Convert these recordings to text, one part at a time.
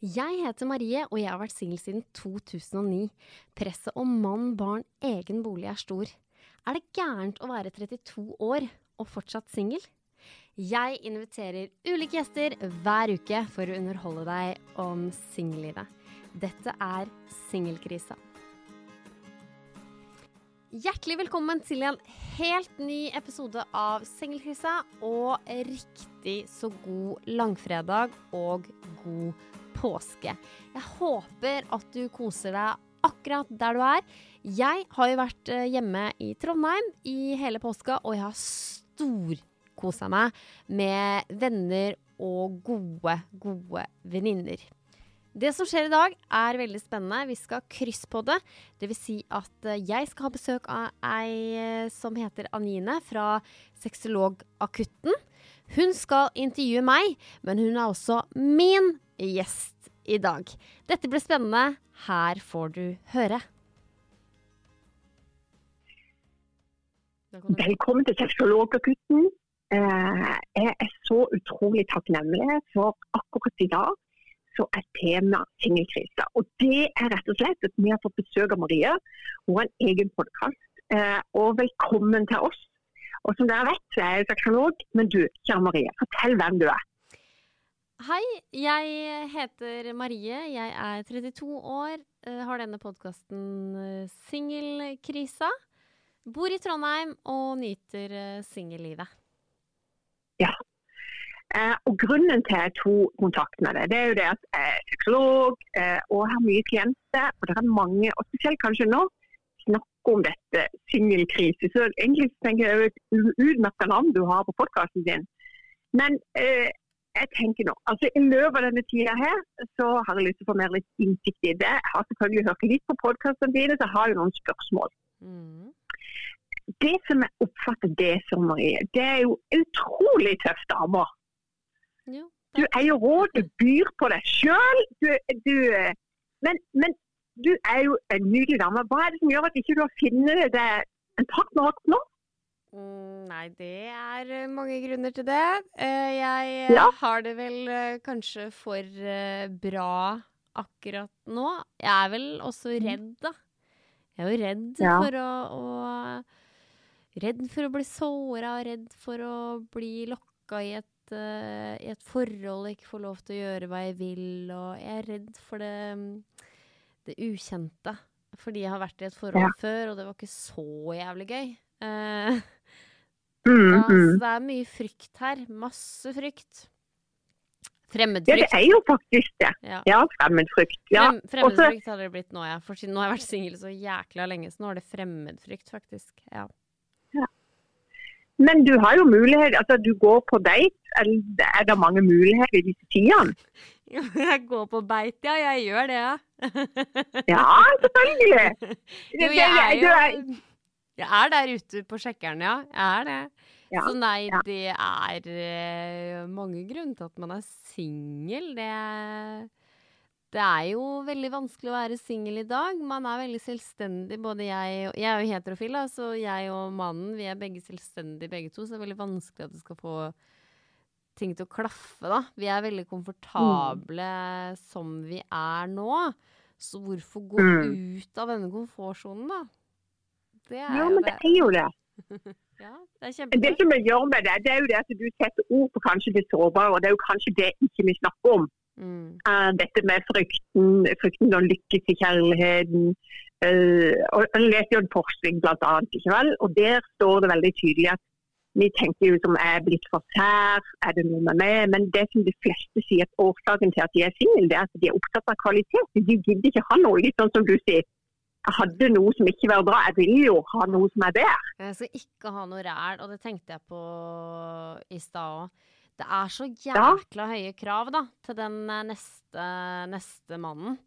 Jeg heter Marie, og jeg har vært singel siden 2009. Presset om mann, barn, egen bolig er stor. Er det gærent å være 32 år og fortsatt singel? Jeg inviterer ulike gjester hver uke for å underholde deg om singellivet. Dette er Singelkrisa. Hjertelig velkommen til en helt ny episode av Singelkrisa, og riktig så god langfredag og god påske. Jeg håper at du koser deg akkurat der du er. Jeg har jo vært eh, hjemme i Trondheim i hele påska, og jeg har storkosa meg med venner og gode, gode venninner. Det som skjer i dag, er veldig spennende. Vi skal krysse på det. Det vil si at eh, jeg skal ha besøk av ei eh, som heter Anine fra Sexologakutten. Hun skal intervjue meg, men hun er også min gjest i dag. Dette blir spennende. Her får du høre. Velkommen til Sexologakutten. Eh, Jeg er så utrolig takknemlig for akkurat i dag så er tema singelkrise. Og det er rett og slett at vi har fått besøk av Marie. Hun har en egen podkast. Og velkommen til oss. Og som dere vet, så er jeg sexolog. Men du, kjære Marie, fortell hvem du er. Hei, jeg heter Marie. Jeg er 32 år. eh, Har denne podkasten Singelkrisa. Bor i Trondheim og nyter singellivet. singellivet. Eh, og Grunnen til jeg tok kontakt med deg, det er jo det at jeg er psykolog eh, og har mye klienter. Og det er mange, og spesielt kanskje nå, snakker om dette singelkrise. Så egentlig tenker jeg det er et utmerket navn du har på podkasten din. Men eh, jeg tenker nå, altså i løpet av denne tida her, så har jeg lyst til å få mer litt innsikt i det. Jeg har selvfølgelig hørt litt på podkastene dine, så jeg har jo noen spørsmål. Mm. Det som jeg oppfatter det som, Marie, det er jo utrolig tøft damer. Jo. Du er jo råd, du byr på deg sjøl. Du, du, men, men du er jo en nydelig dame. Hva er det som gjør at ikke du har funnet deg en partner akkurat nå? Mm, nei, det er eh, mange grunner til det. Eh, jeg eh, Ja. har det vel kanskje for bra akkurat nå. Jeg er vel også redd, da. Jeg er jo redd Mm. Ja. for å, å Redd for å bli såra, redd for å bli lokka i et, eh, i et forhold jeg ikke får lov til å gjøre hva jeg vil. Og jeg er redd for det, mm, det ukjente. Fordi jeg har vært i et forhold Ja. før, og det var ikke så jævlig gøy. Uh, Mm, ja, mm. så det er mye frykt her. Masse frykt. Ja, det er jo faktisk det. Ja. Ja, fremmedfrykt. Ja. Frem, fremmedfrykt hadde det blitt nå, ja. For nå har jeg vært singel så jækla lenge, så nå er det fremmedfrykt, faktisk. Ja. Men du har jo mulighet, altså du går på date. eller Er det mange muligheter i disse tidene? Jeg går på beit, ja. Jeg gjør det, ja. Ja, selvfølgelig. Jo, jeg er jo Jeg er der ute på sjekkeren, ja. Jeg er det. Ja, Så nei, ja. det er eh, mange grunner til at man er singel. Det, det er jo veldig vanskelig å være singel i dag. Man er veldig selvstendig, både jeg og Jeg er jo heterofil, da, så jeg og mannen vi er begge selvstendige begge to. Så det er veldig vanskelig at du skal få ting til å klaffe, da. Vi er veldig komfortable som vi er nå. Så hvorfor gå Mm. ut av denne komfortsonen, da? Det er Ja, jo men det er jo det. Ja, det er Det som vi gjør med det, det er jo det at du setter ord på kanskje det sårbare, og det er jo kanskje det ikke vi snakker om. Mm. Uh, dette med frykten, frykten å lykkes i kjærligheten. Uh, og Jeg leser jo en forskning blant annet, ikke vel? og der står det veldig tydelig at vi tenker jo som er blitt for sær, er det noe med meg? Men det som de fleste sier at årsaken til at de er single, det er at de er opptatt av kvalitet. De gidder ikke ha noe, litt sånn som du sier. Jeg hadde noe som ikke var bra, jeg vil jo ha noe som er bedre. Jeg skal ikke ha noe ræl, og det tenkte jeg på i stad òg. Det er så jækla høye krav, da, til den eh, neste, neste mannen.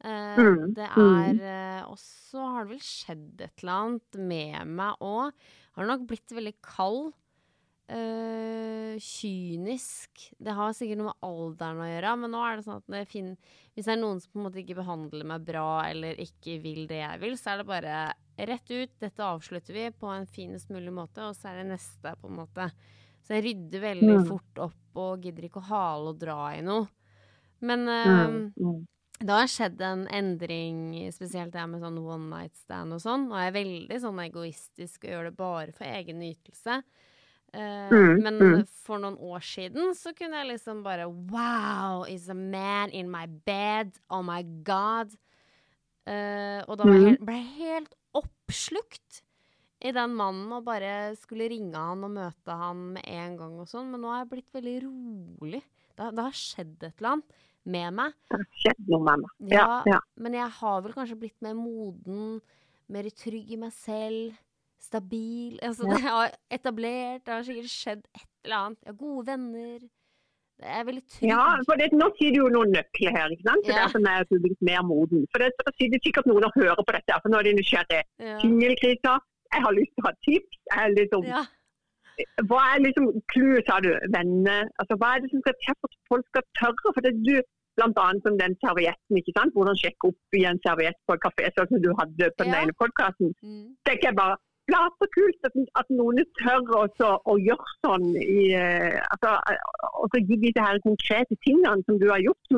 Eh, Mm, Det mm. er eh, Og så har det vel skjedd et eller annet med meg òg. Har nok blitt veldig kald. eh, kynisk. Det har sikkert noe med alderen å gjøre, men nå er det sånn at det finner, hvis det er noen som på en måte ikke behandler meg bra, eller ikke vil det jeg vil, så er det bare rett ut. Dette avslutter vi på en finest mulig måte, og så er det neste, på en måte. Så jeg rydder veldig Mm. fort opp og gidder ikke å hale og dra i noe. Men mm. det har skjedd en endring, spesielt det med sånn one night stand og sånn. Og jeg er veldig sånn egoistisk og gjør det bare for egen nytelse. Uh, Mm, men mm. for noen år siden så kunne jeg liksom bare Wow, is a man in my bed? Oh my god. Uh, og da var jeg Mm. ble jeg helt oppslukt i den mannen og bare skulle ringe han og møte han med en gang og sånn. Men nå har jeg blitt veldig rolig. Det, har- det har skjedd et eller annet med meg. Det har skjedd noe med meg. Ja, Ja. Men jeg har vel kanskje blitt mer moden, mer trygg i meg selv, stabil. Altså, Ja. det har etablert, det har sikkert skjedd et eller annet. Jeg har gode venner. Jeg er veldig trygg. Ja, for det, nå sier du jo noen nøkler her. ikke sant? Så Ja. Derfor er som blitt mer moden. For det, sitter sikkert noen og hører på dette, for nå er de nysgjerrige. Ja. Singelkrisa. Jeg har lyst til å ha tips. Er liksom, Ja. Hva er liksom clouet, sa du? Venner? Altså, hva er det som skal til for at folk skal tørre? For det er du, blant annet som den servietten, ikke sant? Hvordan sjekke opp i en serviett på en kafé, sånn som du hadde på den Ja. ene podkasten. Mm. tenker jeg bare Ja, så kult at, at noen tør også å gjøre sånn i eh, altså, eh, Og så gi disse her konkrete tingene som du har gjort.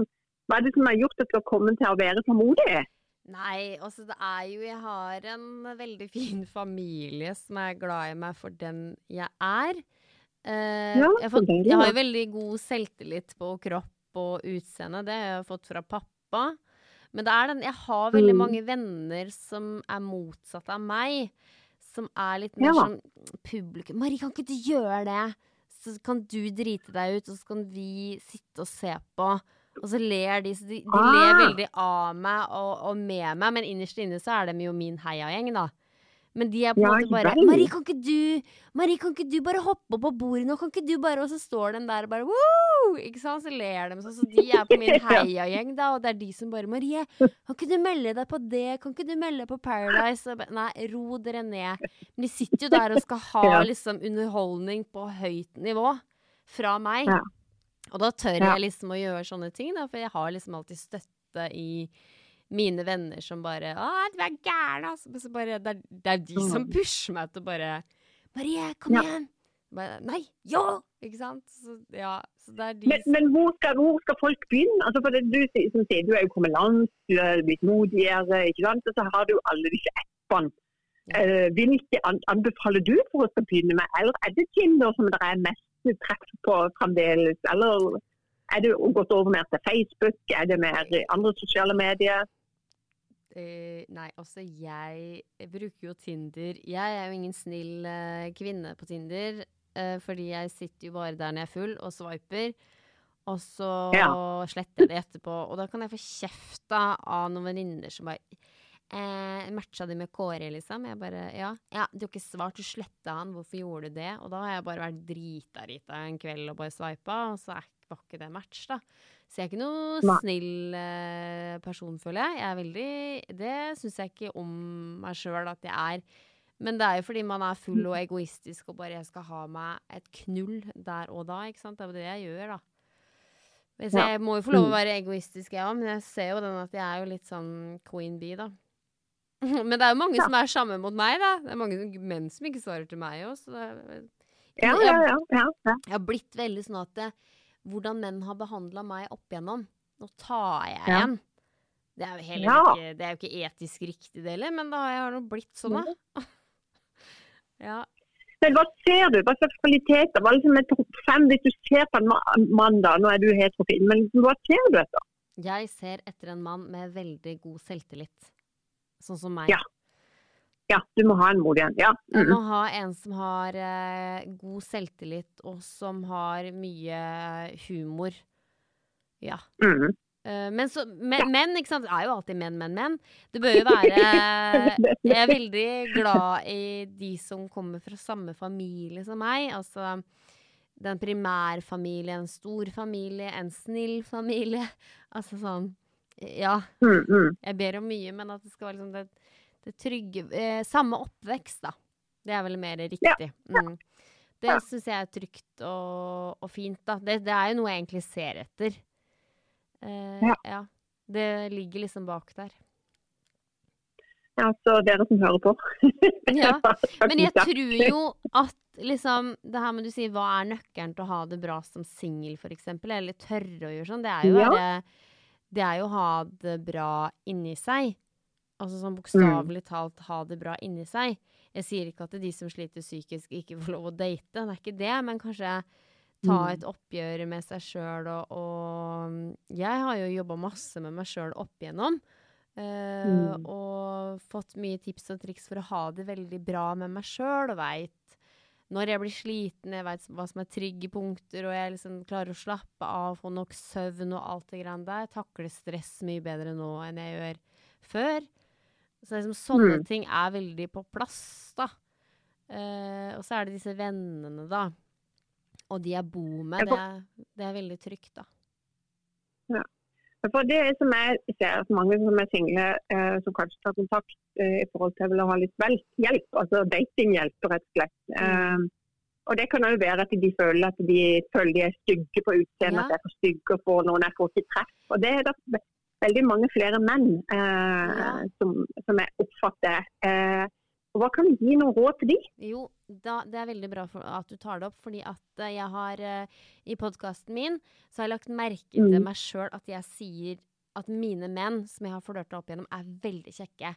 Hva er det som har gjort at du har kommet til å være så modig? Nei, altså det er jo Jeg har en veldig fin familie som er glad i meg for den jeg er. Eh, Ja, jeg, har fått, jeg har jo veldig god selvtillit på kropp og utseende. Det har jeg fått fra pappa. Men det er den, jeg har veldig Mm. mange venner som er motsatt av meg. Som er litt mer Ja. sånn publikum 'Marie, kan ikke du gjøre det?' Så kan du drite deg ut, og så kan vi sitte og se på. Og så ler de. Så de, de Ah. ler veldig av meg og, og med meg, men innerst inne så er de jo min heiagjeng, da. Men de er på en Ja, måte bare. 'Marie, kan ikke du Marie, kan ikke du bare hoppe opp på bordet nå? Kan ikke du bare Og så står de der og bare Woo! Ikke sant? Så ler de sånn. Så de er på min heiagjeng, da. Og det er de som bare 'Marie, kan ikke du melde deg på det? Kan ikke du melde deg på Paradise?' Bare, Nei, ro dere ned. Men de sitter jo der og skal ha liksom underholdning på høyt nivå fra meg. Ja. Og da tør jeg liksom å gjøre sånne ting, da, for jeg har liksom alltid støtte i mine venner som bare 'Å, du er gæren', altså. Men så bare, det, er, det er de som pusher meg til å bare 'Marie, kom Ja. igjen'. Bare, Nei, ja! Ikke sant? Så, ja, så det er de Men, som men hvor, skal, hvor skal folk begynne? Altså, for det, du, som sier, du er jo kommet langt, du er blitt modigere, ikke sant? og så har du alle disse appene. Ja. Eh, hvilke an, anbefaler du for å begynne med? Eller er det Tinder som dere er mest treff på fremdeles? Eller er det gått over mer til Facebook? Er det mer andre sosiale medier? Uh, nei, altså jeg bruker jo Tinder. Jeg er jo ingen snill uh, kvinne på Tinder, Uh, fordi jeg sitter jo bare der når jeg er full og swiper. Og så Ja. sletter jeg det etterpå. Og da kan jeg få kjeft av noen venninner som bare eh, Matcha det med Kåre, liksom? Jeg bare ja. ja. Du har ikke svart, du sletta han, hvorfor gjorde du det? Og da har jeg bare vært drita rita en kveld og bare swipa, og så var ikke det match, da. Så jeg er ikke noe Nei. snill eh, person, føler jeg. Jeg er veldig Det syns jeg ikke om meg sjøl at jeg er. Men det er jo fordi man er full og egoistisk og bare jeg skal ha meg et knull der og da, ikke sant. Det er jo det jeg gjør, da. Så jeg må jo få lov å Mm. være egoistisk, jeg òg, men jeg ser jo den at jeg er jo litt sånn queen bee, da. Men det er jo mange Ja. som er samme mot meg, da. Det er mange menn som ikke svarer til meg òg, så det Ja, ja, ja. ja, jeg har blitt veldig sånn at det, hvordan menn har behandla meg opp igjennom. Nå tar jeg igjen. Det er jo heller ikke, det er jo ikke etisk riktig, det heller, men da har jeg blitt sånn, da. ja. Men hva ser du? Hva slags kvaliteter? Hva liksom er topp fem hvis du ser på en mann da? Nå er du heterofil, men hva ser du etter? Jeg ser etter en mann med veldig god selvtillit. Sånn som meg. Ja. Ja, du må ha en mor igjen. Ja. Mm. Du må ha en som har eh, god selvtillit, og som har mye humor. Ja. Mm. Eh, men så, men, menn, ikke sant. Det er jo alltid menn, menn, menn. Det bør jo være Jeg er veldig glad i de som kommer fra samme familie som meg. Altså den primærfamilien, en stor familie, en snill familie. Altså sånn Ja, Mm, mm. jeg ber om mye, men at det skal være liksom det, det trygge eh, Samme oppvekst, da. Det er vel mer riktig. Mm. Det Ja. syns jeg er trygt og, og fint, da. Det, det er jo noe jeg egentlig ser etter. Eh, Ja. ja. Det ligger liksom bak der. Ja, så dere som hører på. Ja, Men jeg tror jo at liksom Det her med du sier hva er nøkkelen til å ha det bra som singel, f.eks., eller tørre å gjøre sånn, det er jo, Ja. Det er jo å ha det bra inni seg. Altså sånn bokstavelig talt ha det bra inni seg. Jeg sier ikke at de som sliter psykisk, ikke får lov å date, det er ikke det, men kanskje ta Mm. et oppgjør med seg sjøl og, og Jeg har jo jobba masse med meg sjøl opp igjennom. Uh, Mm. Og fått mye tips og triks for å ha det veldig bra med meg sjøl, og veit når jeg blir sliten, jeg veit hva som er trygge punkter, og jeg liksom klarer å slappe av, få nok søvn og alt det greiene der. Takler stress mye bedre nå enn jeg gjør før. Så liksom, sånne Mm. ting er veldig på plass, da. Uh, og så er det disse vennene, da. Og de jeg bor med. Det er, det er veldig trygt, da. For det som jeg ser at mange som er single, eh, som kanskje tar kontakt eh, i forhold til å ha litt vel, hjelp, altså datinghjelp rett og slett. Eh, og det kan jo være at de føler at de føler de er stygge på utseendet, Ja. at de er for stygge for noen jeg får ikke treff. Og det er da veldig mange flere menn eh, Ja. som, som jeg oppfatter. Eh, og hva kan vi gi noen råd til de? Jo, da, det er veldig bra for at du tar det opp, fordi at eh, jeg har uh, I podkasten min så har jeg lagt merke til Mm. meg sjøl at jeg sier at mine menn som jeg har flørta opp igjennom, er veldig kjekke.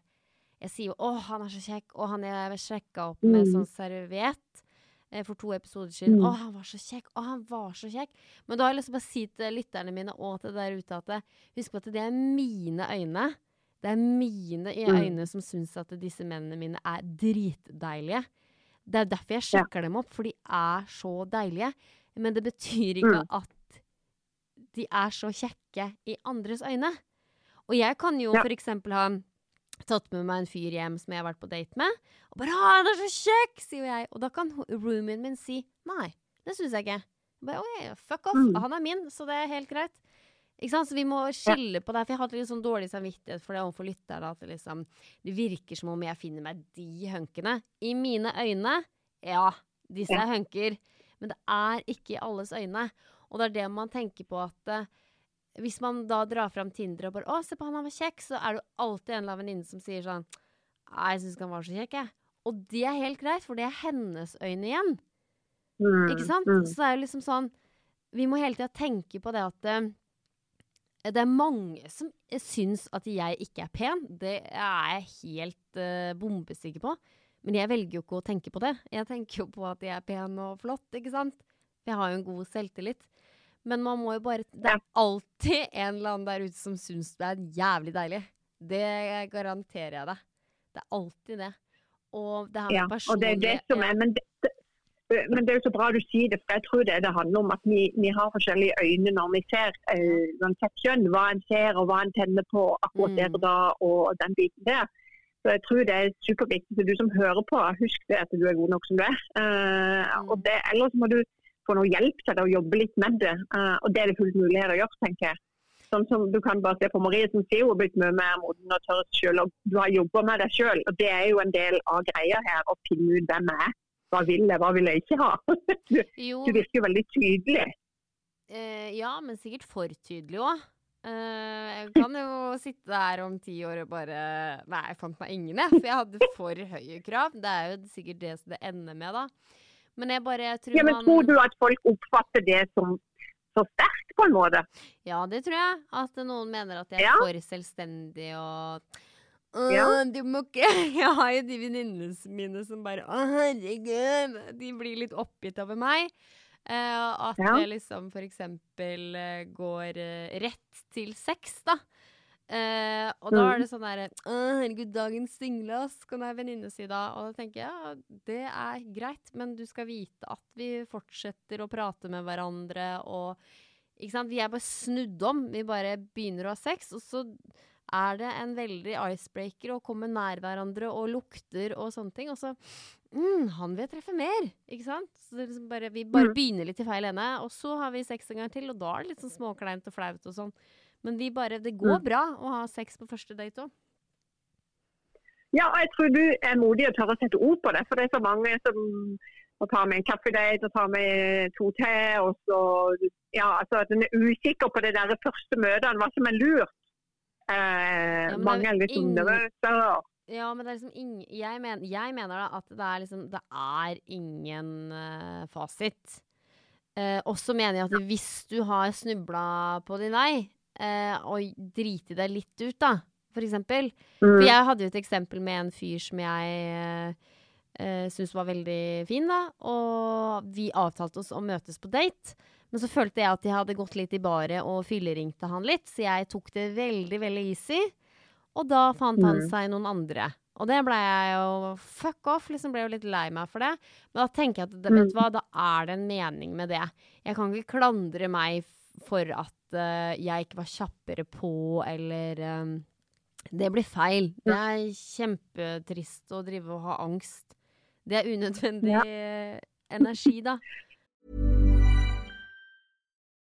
Jeg sier jo 'Å, han er så kjekk', og han jeg sjekka opp med Mm. sånn serviett eh, for to episoder siden. Mm. 'Å, han var så kjekk', 'Å, han var så kjekk'. Men da har jeg lyst til å bare si til lytterne mine og til der ute at husk på at det er mine øyne. Det er mine i Mm. øyne som syns at disse mennene mine er dritdeilige. Det er derfor jeg sjekker dem opp, for de er så deilige. Men det betyr ikke Mm. at de er så kjekke i andres øyne. Og jeg kan jo Ja. for eksempel ha tatt med meg en fyr hjem som jeg har vært på date med, og bare 'Å, han er så kjekk', sier jeg. Og da kan roomien min si 'Nei, det syns jeg ikke'. Jeg bare, okay, fuck off. Mm. Han er min, så det er helt greit. Ikke sant? Så vi må skille på det. For jeg har hatt litt sånn dårlig samvittighet for det overfor lytterne. At det, liksom, det virker som om jeg finner meg de hunkene. I mine øyne, ja, disse er hunker. Men det er ikke i alles øyne. Og det er det man tenker på at uh, hvis man da drar fram Tinder og bare 'Å, se på han, han var kjekk', så er det jo alltid en eller annen venninne som sier sånn jeg syns ikke han var så kjekk, jeg'. Og det er helt greit, for det er hennes øyne igjen. Mm, Ikke sant? mm. Så det er jo liksom sånn Vi må hele tida tenke på det at eh, det er mange som syns at jeg ikke er pen. Det er jeg helt uh, bombesikker på. Men jeg velger jo ikke å tenke på det. Jeg tenker jo på at jeg er pen og flott, ikke sant. Jeg har jo en god selvtillit. Men man må jo bare Det er alltid en eller annen der ute som syns du er jævlig deilig. Det garanterer jeg deg. Det er alltid det. Og det her med Ja, og det er det som er, men det, det- men det er jo så bra du sier det, for jeg tror det det handler om at vi, vi har forskjellige øyne når vi ser eh, uansett kjønn, hva en ser og hva en tenner på akkurat Mm. der og da og den biten der. Så jeg tror det er superviktig for du som hører på, husk det at du er god nok som du er. Eh, Mm. og det, ellers må du få noe hjelp til det og jobbe litt med det. Eh, og det er det fullt mulighet å gjøre, tenker jeg. Sånn som Du kan bare se på Marie som sier hun har blitt mye mer moden og tørr selv, og du har jobba med deg sjøl. Det er jo en del av greia her å finne ut hvem jeg er. Hva vil jeg, hva vil jeg ikke ha? Du, du virker jo veldig tydelig. Eh, ja, men sikkert for tydelig òg. Eh, jeg kan jo sitte her om ti år og bare Nei, jeg fant meg ingen, jeg. For jeg hadde for høye krav. Det er jo sikkert det som det ender med, da. Men jeg bare jeg tror Ja, men man Tror du at folk oppfatter det som så sterkt, på en måte? Ja, det tror jeg. At noen mener at jeg er Ja. for selvstendig og «Åh, Ja. Du må ikke Jeg har jo de venninnene mine som bare Å, herregud. De blir litt oppgitt over meg. Uh, at Ja. jeg liksom for eksempel uh, går uh, rett til sex, da. Eh, og da Mm. er det sånn derre Å, herregud, dagens single, ass, kan ei venninne si da. Og da tenker jeg ja, det er greit, men du skal vite at vi fortsetter å prate med hverandre og ikke sant? Vi er bare snudd om. Vi bare begynner å ha sex, og så er det en veldig icebreaker å komme nær hverandre og lukter og sånne ting. Og så mm, Han vil jeg treffe mer, ikke sant? Så det liksom bare, vi bare Mm. begynner litt i feil ende, og så har vi sex en gang til, og da er det litt sånn småkleint og flaut og sånn. Men vi bare, det går Mm. bra å ha sex på første date òg. Ja, og jeg tror du er modig og tør å sette ord på det. For det er så mange som må ta med en kaffedate og ta med to te. Og så ja, altså at en er usikker på det der første møtet, hva som er lurt. Eh, ja, mange er litt ingen- nervøse. Ja, men det er liksom ingen jeg, men jeg mener da at det er liksom Det er ingen uh, fasit. Eh, og så mener jeg at hvis du har snubla på din vei, eh, og driti deg litt ut, da, for eksempel. For Mm. jeg hadde jo et eksempel med en fyr som jeg uh, syntes var veldig fin, da. Og vi avtalte oss å møtes på date. Men så følte jeg at jeg hadde gått litt i baret og fylleringte han litt, så jeg tok det veldig, veldig easy. Og da fant han Mm. seg noen andre. Og det ble jeg jo fuck off, liksom ble jo litt lei meg for det. Men da tenker jeg at det, vet du hva, da er det en mening med det. Jeg kan ikke klandre meg for at uh, jeg ikke var kjappere på, eller um, Det blir feil. Det er kjempetrist å drive og ha angst. Det er unødvendig ja. energi, da.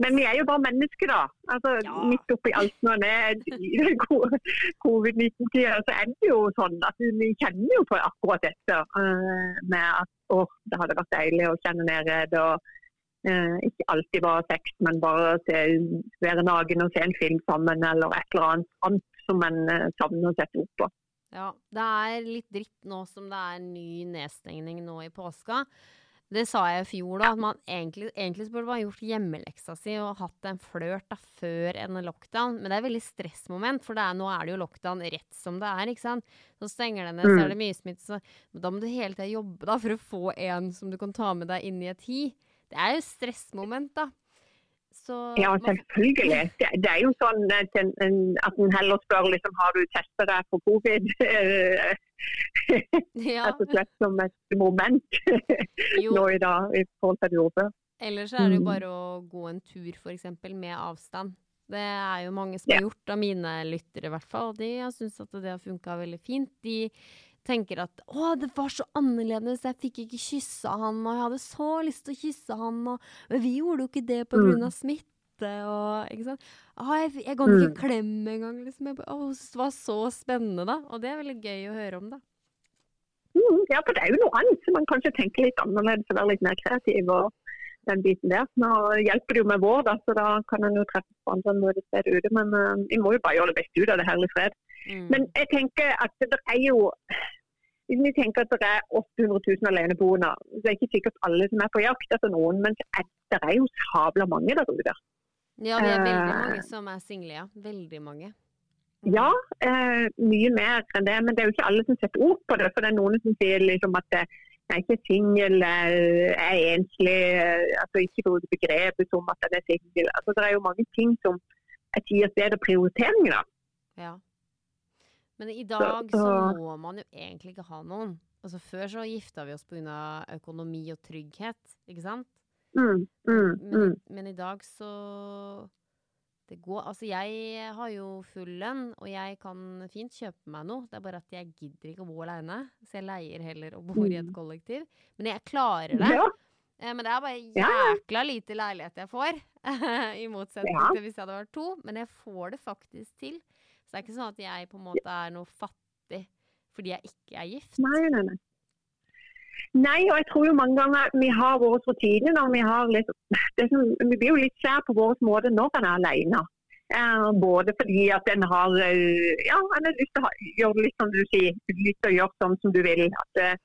Men vi er jo bare mennesker, da. Altså, Ja. Midt oppi alt når det, i covid-19-tida, så er det jo sånn at vi kjenner jo på akkurat dette. eh, med at å, det hadde vært deilig å kjenne ned og eh, Ikke alltid bare sex, men bare se, være naken og se en film sammen, eller et eller annet annet som en eh, savner å sette ord på. Ja, det er litt dritt nå som det er ny nedstengning nå i påska. Det sa jeg i fjor, da. At man egentlig, egentlig burde man gjort hjemmeleksa si og hatt en flørt da før en lockdown. Men det er veldig stressmoment, for det er, nå er det jo lockdown rett som det er. ikke sant? Så stenger det ned, så er det mye smitte, så da må du hele tida jobbe da for å få en som du kan ta med deg inn i et hi. Det er jo stressmoment, da. Så Ja, selvfølgelig. Det, det er jo sånn at en, en- heller spør liksom, har du testet deg for covid. ja. Rett og slett som et moment nå i dag i forhold til det gjorde før. Ellers er det jo Mm. bare å gå en tur, eksempel, med avstand. Det er jo mange som har gjort, av mine lyttere i hvert fall. De har syntes at det har funka veldig fint. De tenker at 'Å, det var så annerledes, jeg fikk ikke kyssa han', og 'jeg hadde så lyst til å kysse han', og 'Men vi gjorde jo ikke det på grunn Mm. av smitte', og ikke sant. Ah, jeg, jeg ga han ikke Mm. klem engang, liksom. Jeg, «Å, det var så spennende, da. Og det er veldig gøy å høre om, da. Mm, ja, for det er jo noe annet. Man ikke tenke litt annerledes og være litt mer kreativ. og den biten der. Nå hjelper det jo med vår, da, så da kan en jo treffes på andre ser ute. Men uh, vi må jo bare gjøre det beste ut av det her i fred. Mm. Men jeg tenker at det er jo Hvis vi tenker at det er 800 000 aleneboende, så er det ikke sikkert alle som er på jakt etter noen, men det er, det jo sabla mange der ute. ja, det er veldig eh, mange som er single, ja. Veldig mange. Ja, eh, mye mer enn det. Men det er jo ikke alle som setter ord på det. For det er noen som sier liksom at eh, jeg er ikke singel, jeg er enslig. altså Ikke bruker begrepet som at jeg er singel. Altså, det er jo mange ting som jeg sier sted og prioriteringer. da. Ja. Men i dag så, må man jo egentlig ikke ha noen. Altså Før så gifta vi oss pga. økonomi og trygghet, ikke sant? Mm, mm, Men, mm. men i dag så det går, altså Jeg har jo full lønn, og jeg kan fint kjøpe meg noe. Det er bare at jeg gidder ikke å bo aleine, så jeg leier heller og bor i et Mm. kollektiv. Men jeg klarer det. Ja, Eh, Men det er bare jækla lite leilighet jeg får. I motsetning Ja. til hvis jeg hadde vært to. Men jeg får det faktisk til. Så det er ikke sånn at jeg på en måte er noe fattig fordi jeg ikke er gift. Nei, nei, nei. Nei, og jeg tror jo mange ganger vi har våre rutiner når vi har litt det sånn, Vi blir jo litt sær på vår måte når en er alene. Eh, både fordi at en har eh, Ja, en har lyst til å gjøre litt som du sier. Lyst til å gjøre sånn som du vil. At eh,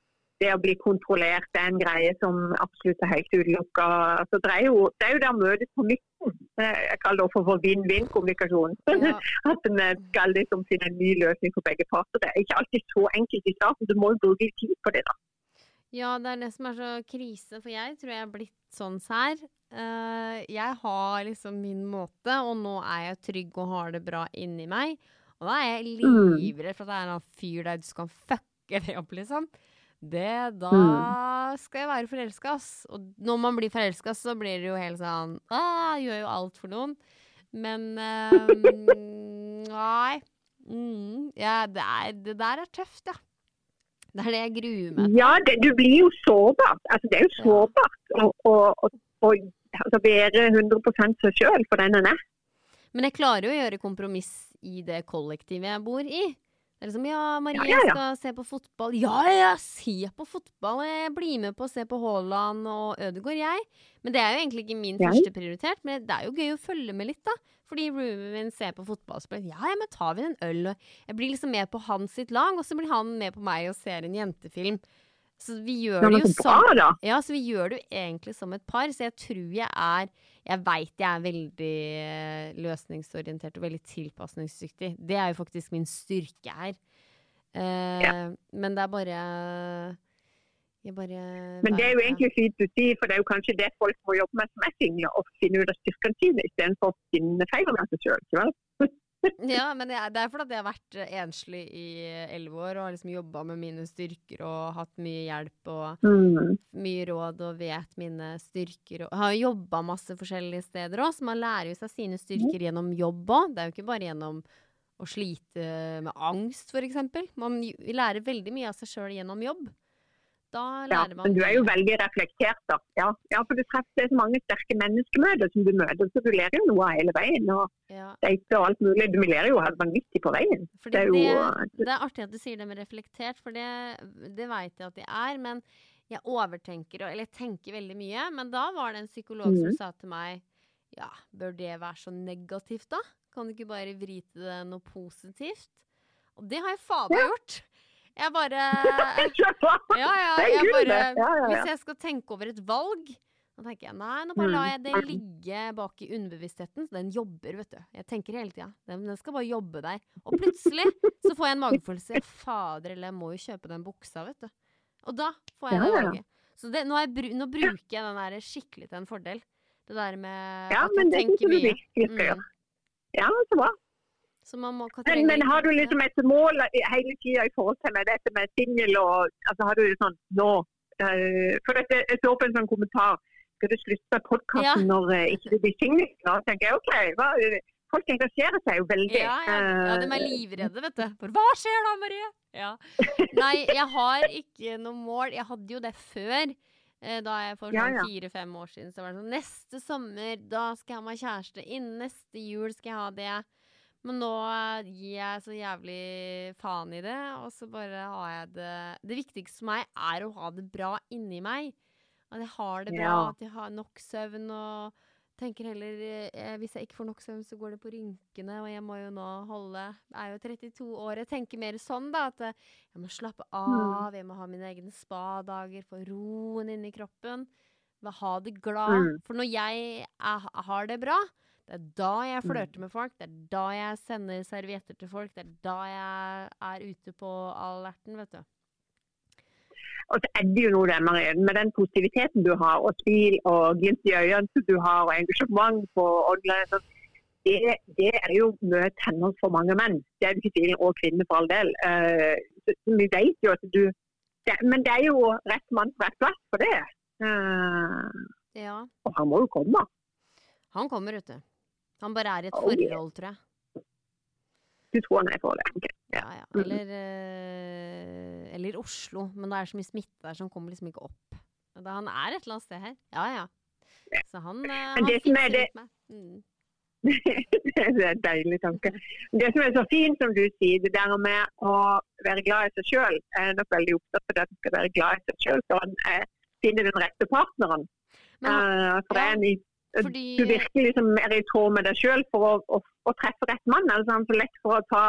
det å bli kontrollert er en greie som absolutt er helt utelukka. Altså, det, er jo, det er jo der møtes på midten. Eh, Jeg kaller det for vinn-vinn-kommunikasjon. Ja. At en eh, skal liksom finne en ny løsning for begge parter. Det er ikke alltid så enkelt i starten. Du må jo bruke tid på det. da. Ja, det er det som er så krise, for jeg tror jeg er blitt sånn sær. Uh, jeg har liksom min måte, og nå er jeg trygg og har det bra inni meg. Og da er jeg livredd for at det er en fyr der du skal fucke det opp, liksom. Det, da skal jeg være forelska, ass. Og når man blir forelska, så blir det jo helt sånn ah, Gjør jo alt for noen. Men uh, Nei. Mm, ja, det, er, det der er tøft, ja. Det er det jeg gruer meg til. Ja, det, du blir jo sårbart. Altså, det er jo sårbart å, å, å, å altså, være 100 seg sjøl for den en er. Men jeg klarer jo å gjøre kompromiss i det kollektivet jeg bor i. Det er liksom, ja, Marie Ja, ja, skal se på fotball. Ja, ja, se på fotball! Jeg blir med på å se på Haaland og Ødegaard, jeg. Men det er jo egentlig ikke min første prioritert, Men det er jo gøy å følge med litt, da. Fordi roomien min ser på fotballspill. Ja, ja, men tar vi en øl? Jeg blir liksom med på hans sitt lag, og så blir han med på meg og ser en jentefilm. Så vi gjør det jo så sånn. Ja, så vi gjør det jo egentlig som et par, så jeg tror jeg er Jeg veit jeg er veldig eh, løsningsorientert og veldig tilpasningsdyktig. Det er jo faktisk min styrke her. Eh, Men det er bare Jeg bare Men det er jo egentlig fint du sier, for det er jo kanskje det folk må jobbe med som er single, å finne ut av styrkene sine istedenfor å finne feil med seg sjøl. Ja, men det er, fordi jeg har vært eh, enslig i elleve år og har liksom jobba med mine styrker og hatt mye hjelp og Mm. mye råd og vet mine styrker. Og har jobba masse forskjellige steder òg, så man lærer jo seg sine styrker gjennom jobb òg. Det er jo ikke bare gjennom å slite med angst, eksempel. Man lærer veldig mye av seg sjøl gjennom jobb. Da Ja, man men du er jo veldig reflektert, da. Ja, ja for du treffer så mange sterke menneskemøter som du møter, så du lærer jo noe hele veien. Og Ja, date og alt mulig. Du lærer jo helt vanvittig på veien. Det er det, jo det, er artig at du sier det med reflektert, for det, det veit jeg at jeg er. Men jeg overtenker, eller jeg tenker veldig mye. Men da var det en psykolog som Mhm. sa til meg Ja, bør det være så negativt, da? Kan du ikke bare vri til det noe positivt? Og det har jeg fader Ja. gjort. Jeg bare Ja, ja. Jeg bare. Ja, ja, ja. Hvis jeg skal tenke over et valg, da tenker jeg nei, nå bare lar jeg det Mm. ligge bak i underbevisstheten. Den jobber, vet du. Jeg tenker hele tida. Den, den skal bare jobbe der. Og plutselig så får jeg en magefølelse. Fader, eller jeg må jo kjøpe den buksa, vet du. Og da får jeg Ja, det valget. Så det, nå, er, jeg nå bruker jeg den der skikkelig til en fordel. Det der med Ja, at men det syns jeg du mye. virkelig skal gjøre. Mm. Ja, så bra. Så man må, kan Men, men har du liksom et mål hele tida i forhold til med dette med singel og altså Har du sånn nå uh, For dette, jeg så på en sånn kommentar. Skal du slutte med podkasten Ja. når uh, ikke du blir singel? Da tenker jeg OK. Hva, folk engasjerer seg jo veldig. Ja, ja, ja, de er Eh, livredde, vet du. For hva skjer da, Marie? Ja. Nei, jeg har ikke noe mål. Jeg hadde jo det før. Da jeg for sånn fire-fem år siden så var det sånn Neste sommer, da skal jeg ha meg kjæreste. Innen neste jul skal jeg ha det. Men nå eh, gir jeg så jævlig faen i det, og så bare har jeg det Det viktigste for meg er å ha det bra inni meg. At jeg har det bra, Ja. at jeg har nok søvn og tenker heller eh, Hvis jeg ikke får nok søvn, så går det på rynkene, og jeg må jo nå holde Jeg er jo 32 år. Jeg tenker mer sånn, da, at eh, jeg må slappe av, jeg må ha mine egne spadager, få roen inni kroppen. Ha det glad. Mm. For når jeg er, har det bra, det er da jeg flørter med folk, det er da jeg sender servietter til folk, det er da jeg er ute på alerten, vet du. Og så er det jo noe der, Marie, med den positiviteten du har, og smil og glimt i øynene som du har, og engasjement på online. Det, det er jo mye tenner for mange menn. Det er jo ikke tvil og kvinner for all del. Uh, vi vet jo at du det, Men det er jo rett mann på rett plass for det. Uh, Ja. og han må jo komme. Han kommer, vet du. Han bare er i et Oh, forhold, tror jeg. Du tror han er i forhold. Ja, Ja. ja. Eller, eh, eller Oslo. Men det er så mye smitte der som kommer liksom ikke opp. Da han er et eller annet sted her. Ja, ja. Så han, eh, han det som er det- Mm. det er en deilig tanke. Det som er så fint, som du sier, det der med å være glad i seg sjøl. Jeg er nok veldig opptatt av det at man skal være glad i seg sjøl, så man eh, finner den rette partneren. Men uh, for for det er en, fordi- Du virker liksom mer i tråd med deg sjøl for å, å, å treffe rett mann. Altså, han er for lett for å ta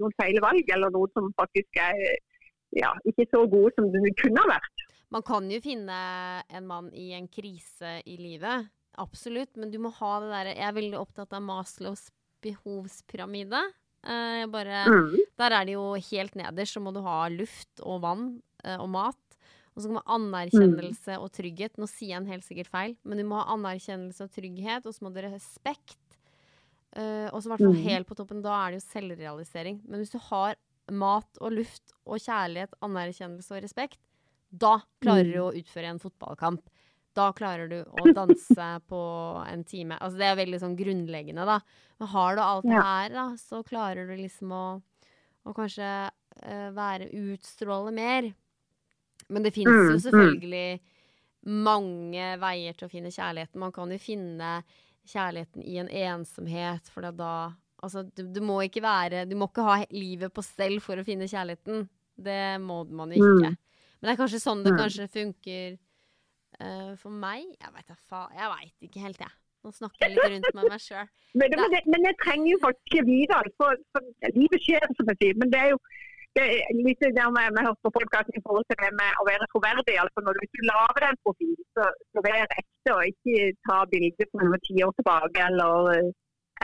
noen feil valg, eller noe som faktisk er ja, ikke så gode som det kunne ha vært. Man kan jo finne en mann i en krise i livet. Absolutt. Men du må ha det derre Jeg er veldig opptatt av Maslows behovspyramide. Eh, bare Mm. Der er det jo helt nederst så må du ha luft og vann eh, og mat. Og så kommer anerkjennelse og trygghet. Nå sier jeg en helt sikkert feil, men du må ha anerkjennelse og trygghet, og så må du ha respekt. Uh, og så i hvert fall Mm. helt på toppen, da er det jo selvrealisering. Men hvis du har mat og luft og kjærlighet, anerkjennelse og respekt, da klarer du å utføre en fotballkamp. Da klarer du å danse på en time. Altså det er veldig sånn grunnleggende, da. Men har du alt det her, da, så klarer du liksom å, å kanskje uh, være utstråle mer. Men det fins Mm, jo mm. selvfølgelig mange veier til å finne kjærligheten. Man kan jo finne kjærligheten i en ensomhet, for da Altså, du, du må ikke være Du må ikke ha livet på stell for å finne kjærligheten. Det må man jo ikke. Mm. Men det er kanskje sånn det Mm. kanskje funker uh, for meg. Jeg veit da faen. Jeg veit ikke helt, jeg. Nå snakker jeg litt rundt med meg sjøl. Men, men, men jeg trenger jo faktisk ikke videre. For, for livet skjer, som jeg sier. Men det er jo det er litt der med, med hørt på podkasten i forhold til det med å være troverdig. Altså når du, ikke lager en profil, så, så vær ekte og ikke ta bilder fra noen ti år tilbake eller eh,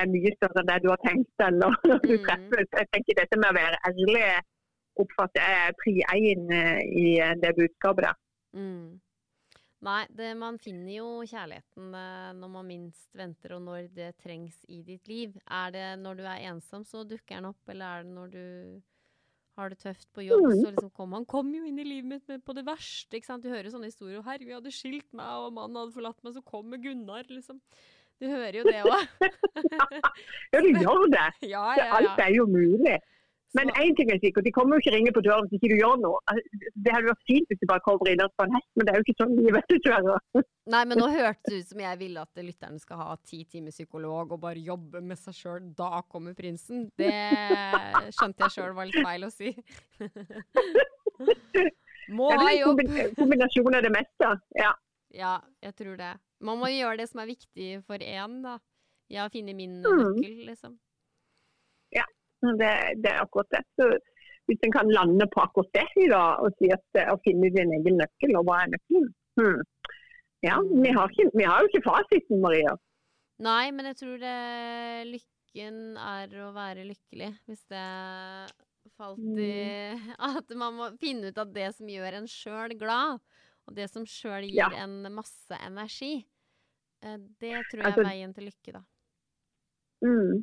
er mye større enn det du har tenkt. Eller du treffer. Jeg tenker dette med å være ærlig oppfatter jeg pri én i eh, det budskapet der. Mm. Nei, det, man finner jo kjærligheten eh, når man minst venter, og når det trengs i ditt liv. Er det når du er ensom, så dukker den opp, eller er det når du har det tøft på jobb, Mm. så liksom kom han kom jo inn i livet mitt men på det verste, ikke sant? Du hører sånne historier. 'Herregud, jeg hadde skilt meg, og mannen hadde forlatt meg, så kommer Gunnar', liksom. Du hører jo det òg. Ja, du gjør det. ja, ja, ja. Alt er jo mulig. Men Så- én ting er sikkert, de kommer jo ikke ringe på døren hvis ikke du gjør noe. Altså, Det hadde vært fint hvis du bare kommer inn på en hest, men det er jo ikke sånn livet dessverre. Nei, men nå hørtes det ut som jeg ville at lytterne skal ha ti timer psykolog og bare jobbe med seg sjøl. Da kommer prinsen. Det skjønte jeg sjøl var litt feil å si. Må ha er jobb. kombi- kombinasjon av det meste. Ja. Ja, jeg tror det. Man må gjøre det som er viktig for én, da. Jeg har funnet min Mm. nøkkel, liksom. Det, det er akkurat det. Så hvis en kan lande på akkurat det i dag, og si at og finne din egen nøkkel, og hva er nøkkelen? Hmm. Ja, vi har, ikke, vi har jo ikke fasiten, Maria. Nei, men jeg tror det lykken er å være lykkelig. Hvis det falt i At man må finne ut at det som gjør en sjøl glad, og det som sjøl gir Ja. en masse energi. Eh, Det tror jeg Altså- er veien til lykke, da. Mm.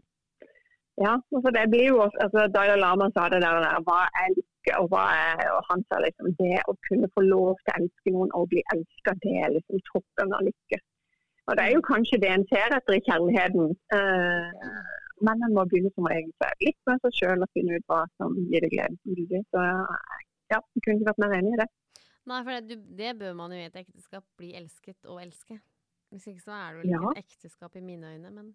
Ja, altså det blir jo også, altså Dalai Lama sa det der, der hva er lykke, og hva er og han sa liksom det å kunne få lov til å elske noen og bli elska, det er liksom toppen av lykke. Og det er jo kanskje det en ser etter i kjærligheten. Eh, men en må begynne som regel litt med seg sjøl og finne ut hva som gir deg glede. Så ja, jeg kunne ikke vært mer enig i det. Nei, for det, du, det bør man jo i et ekteskap. Bli elsket og elske. Hvis ikke så er det vel ikke Ja. et ekteskap i mine øyne, men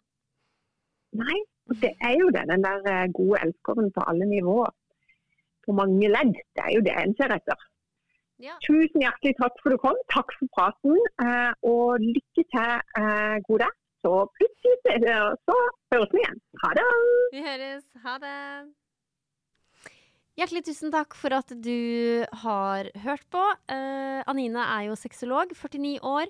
Nei, og det er jo det. Den der eh, gode elskeren på alle nivåer. På mange ledd. Det er jo det en ser etter. ja. Tusen hjertelig takk for du kom. Takk for praten. eh, Og lykke til, eh, Gode. Så plutselig så- høres vi igjen. Ha det. Vi høres. Ha det. Hjertelig tusen takk for at du har hørt på. Eh, Anine er jo sexolog, 49 år,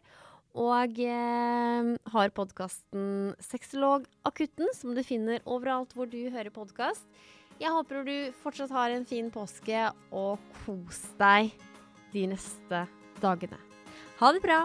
og eh, har podkasten Sexologakutten, som du finner overalt hvor du hører podkast. Jeg håper du fortsatt har en fin påske, og kos deg de neste dagene. Ha det bra!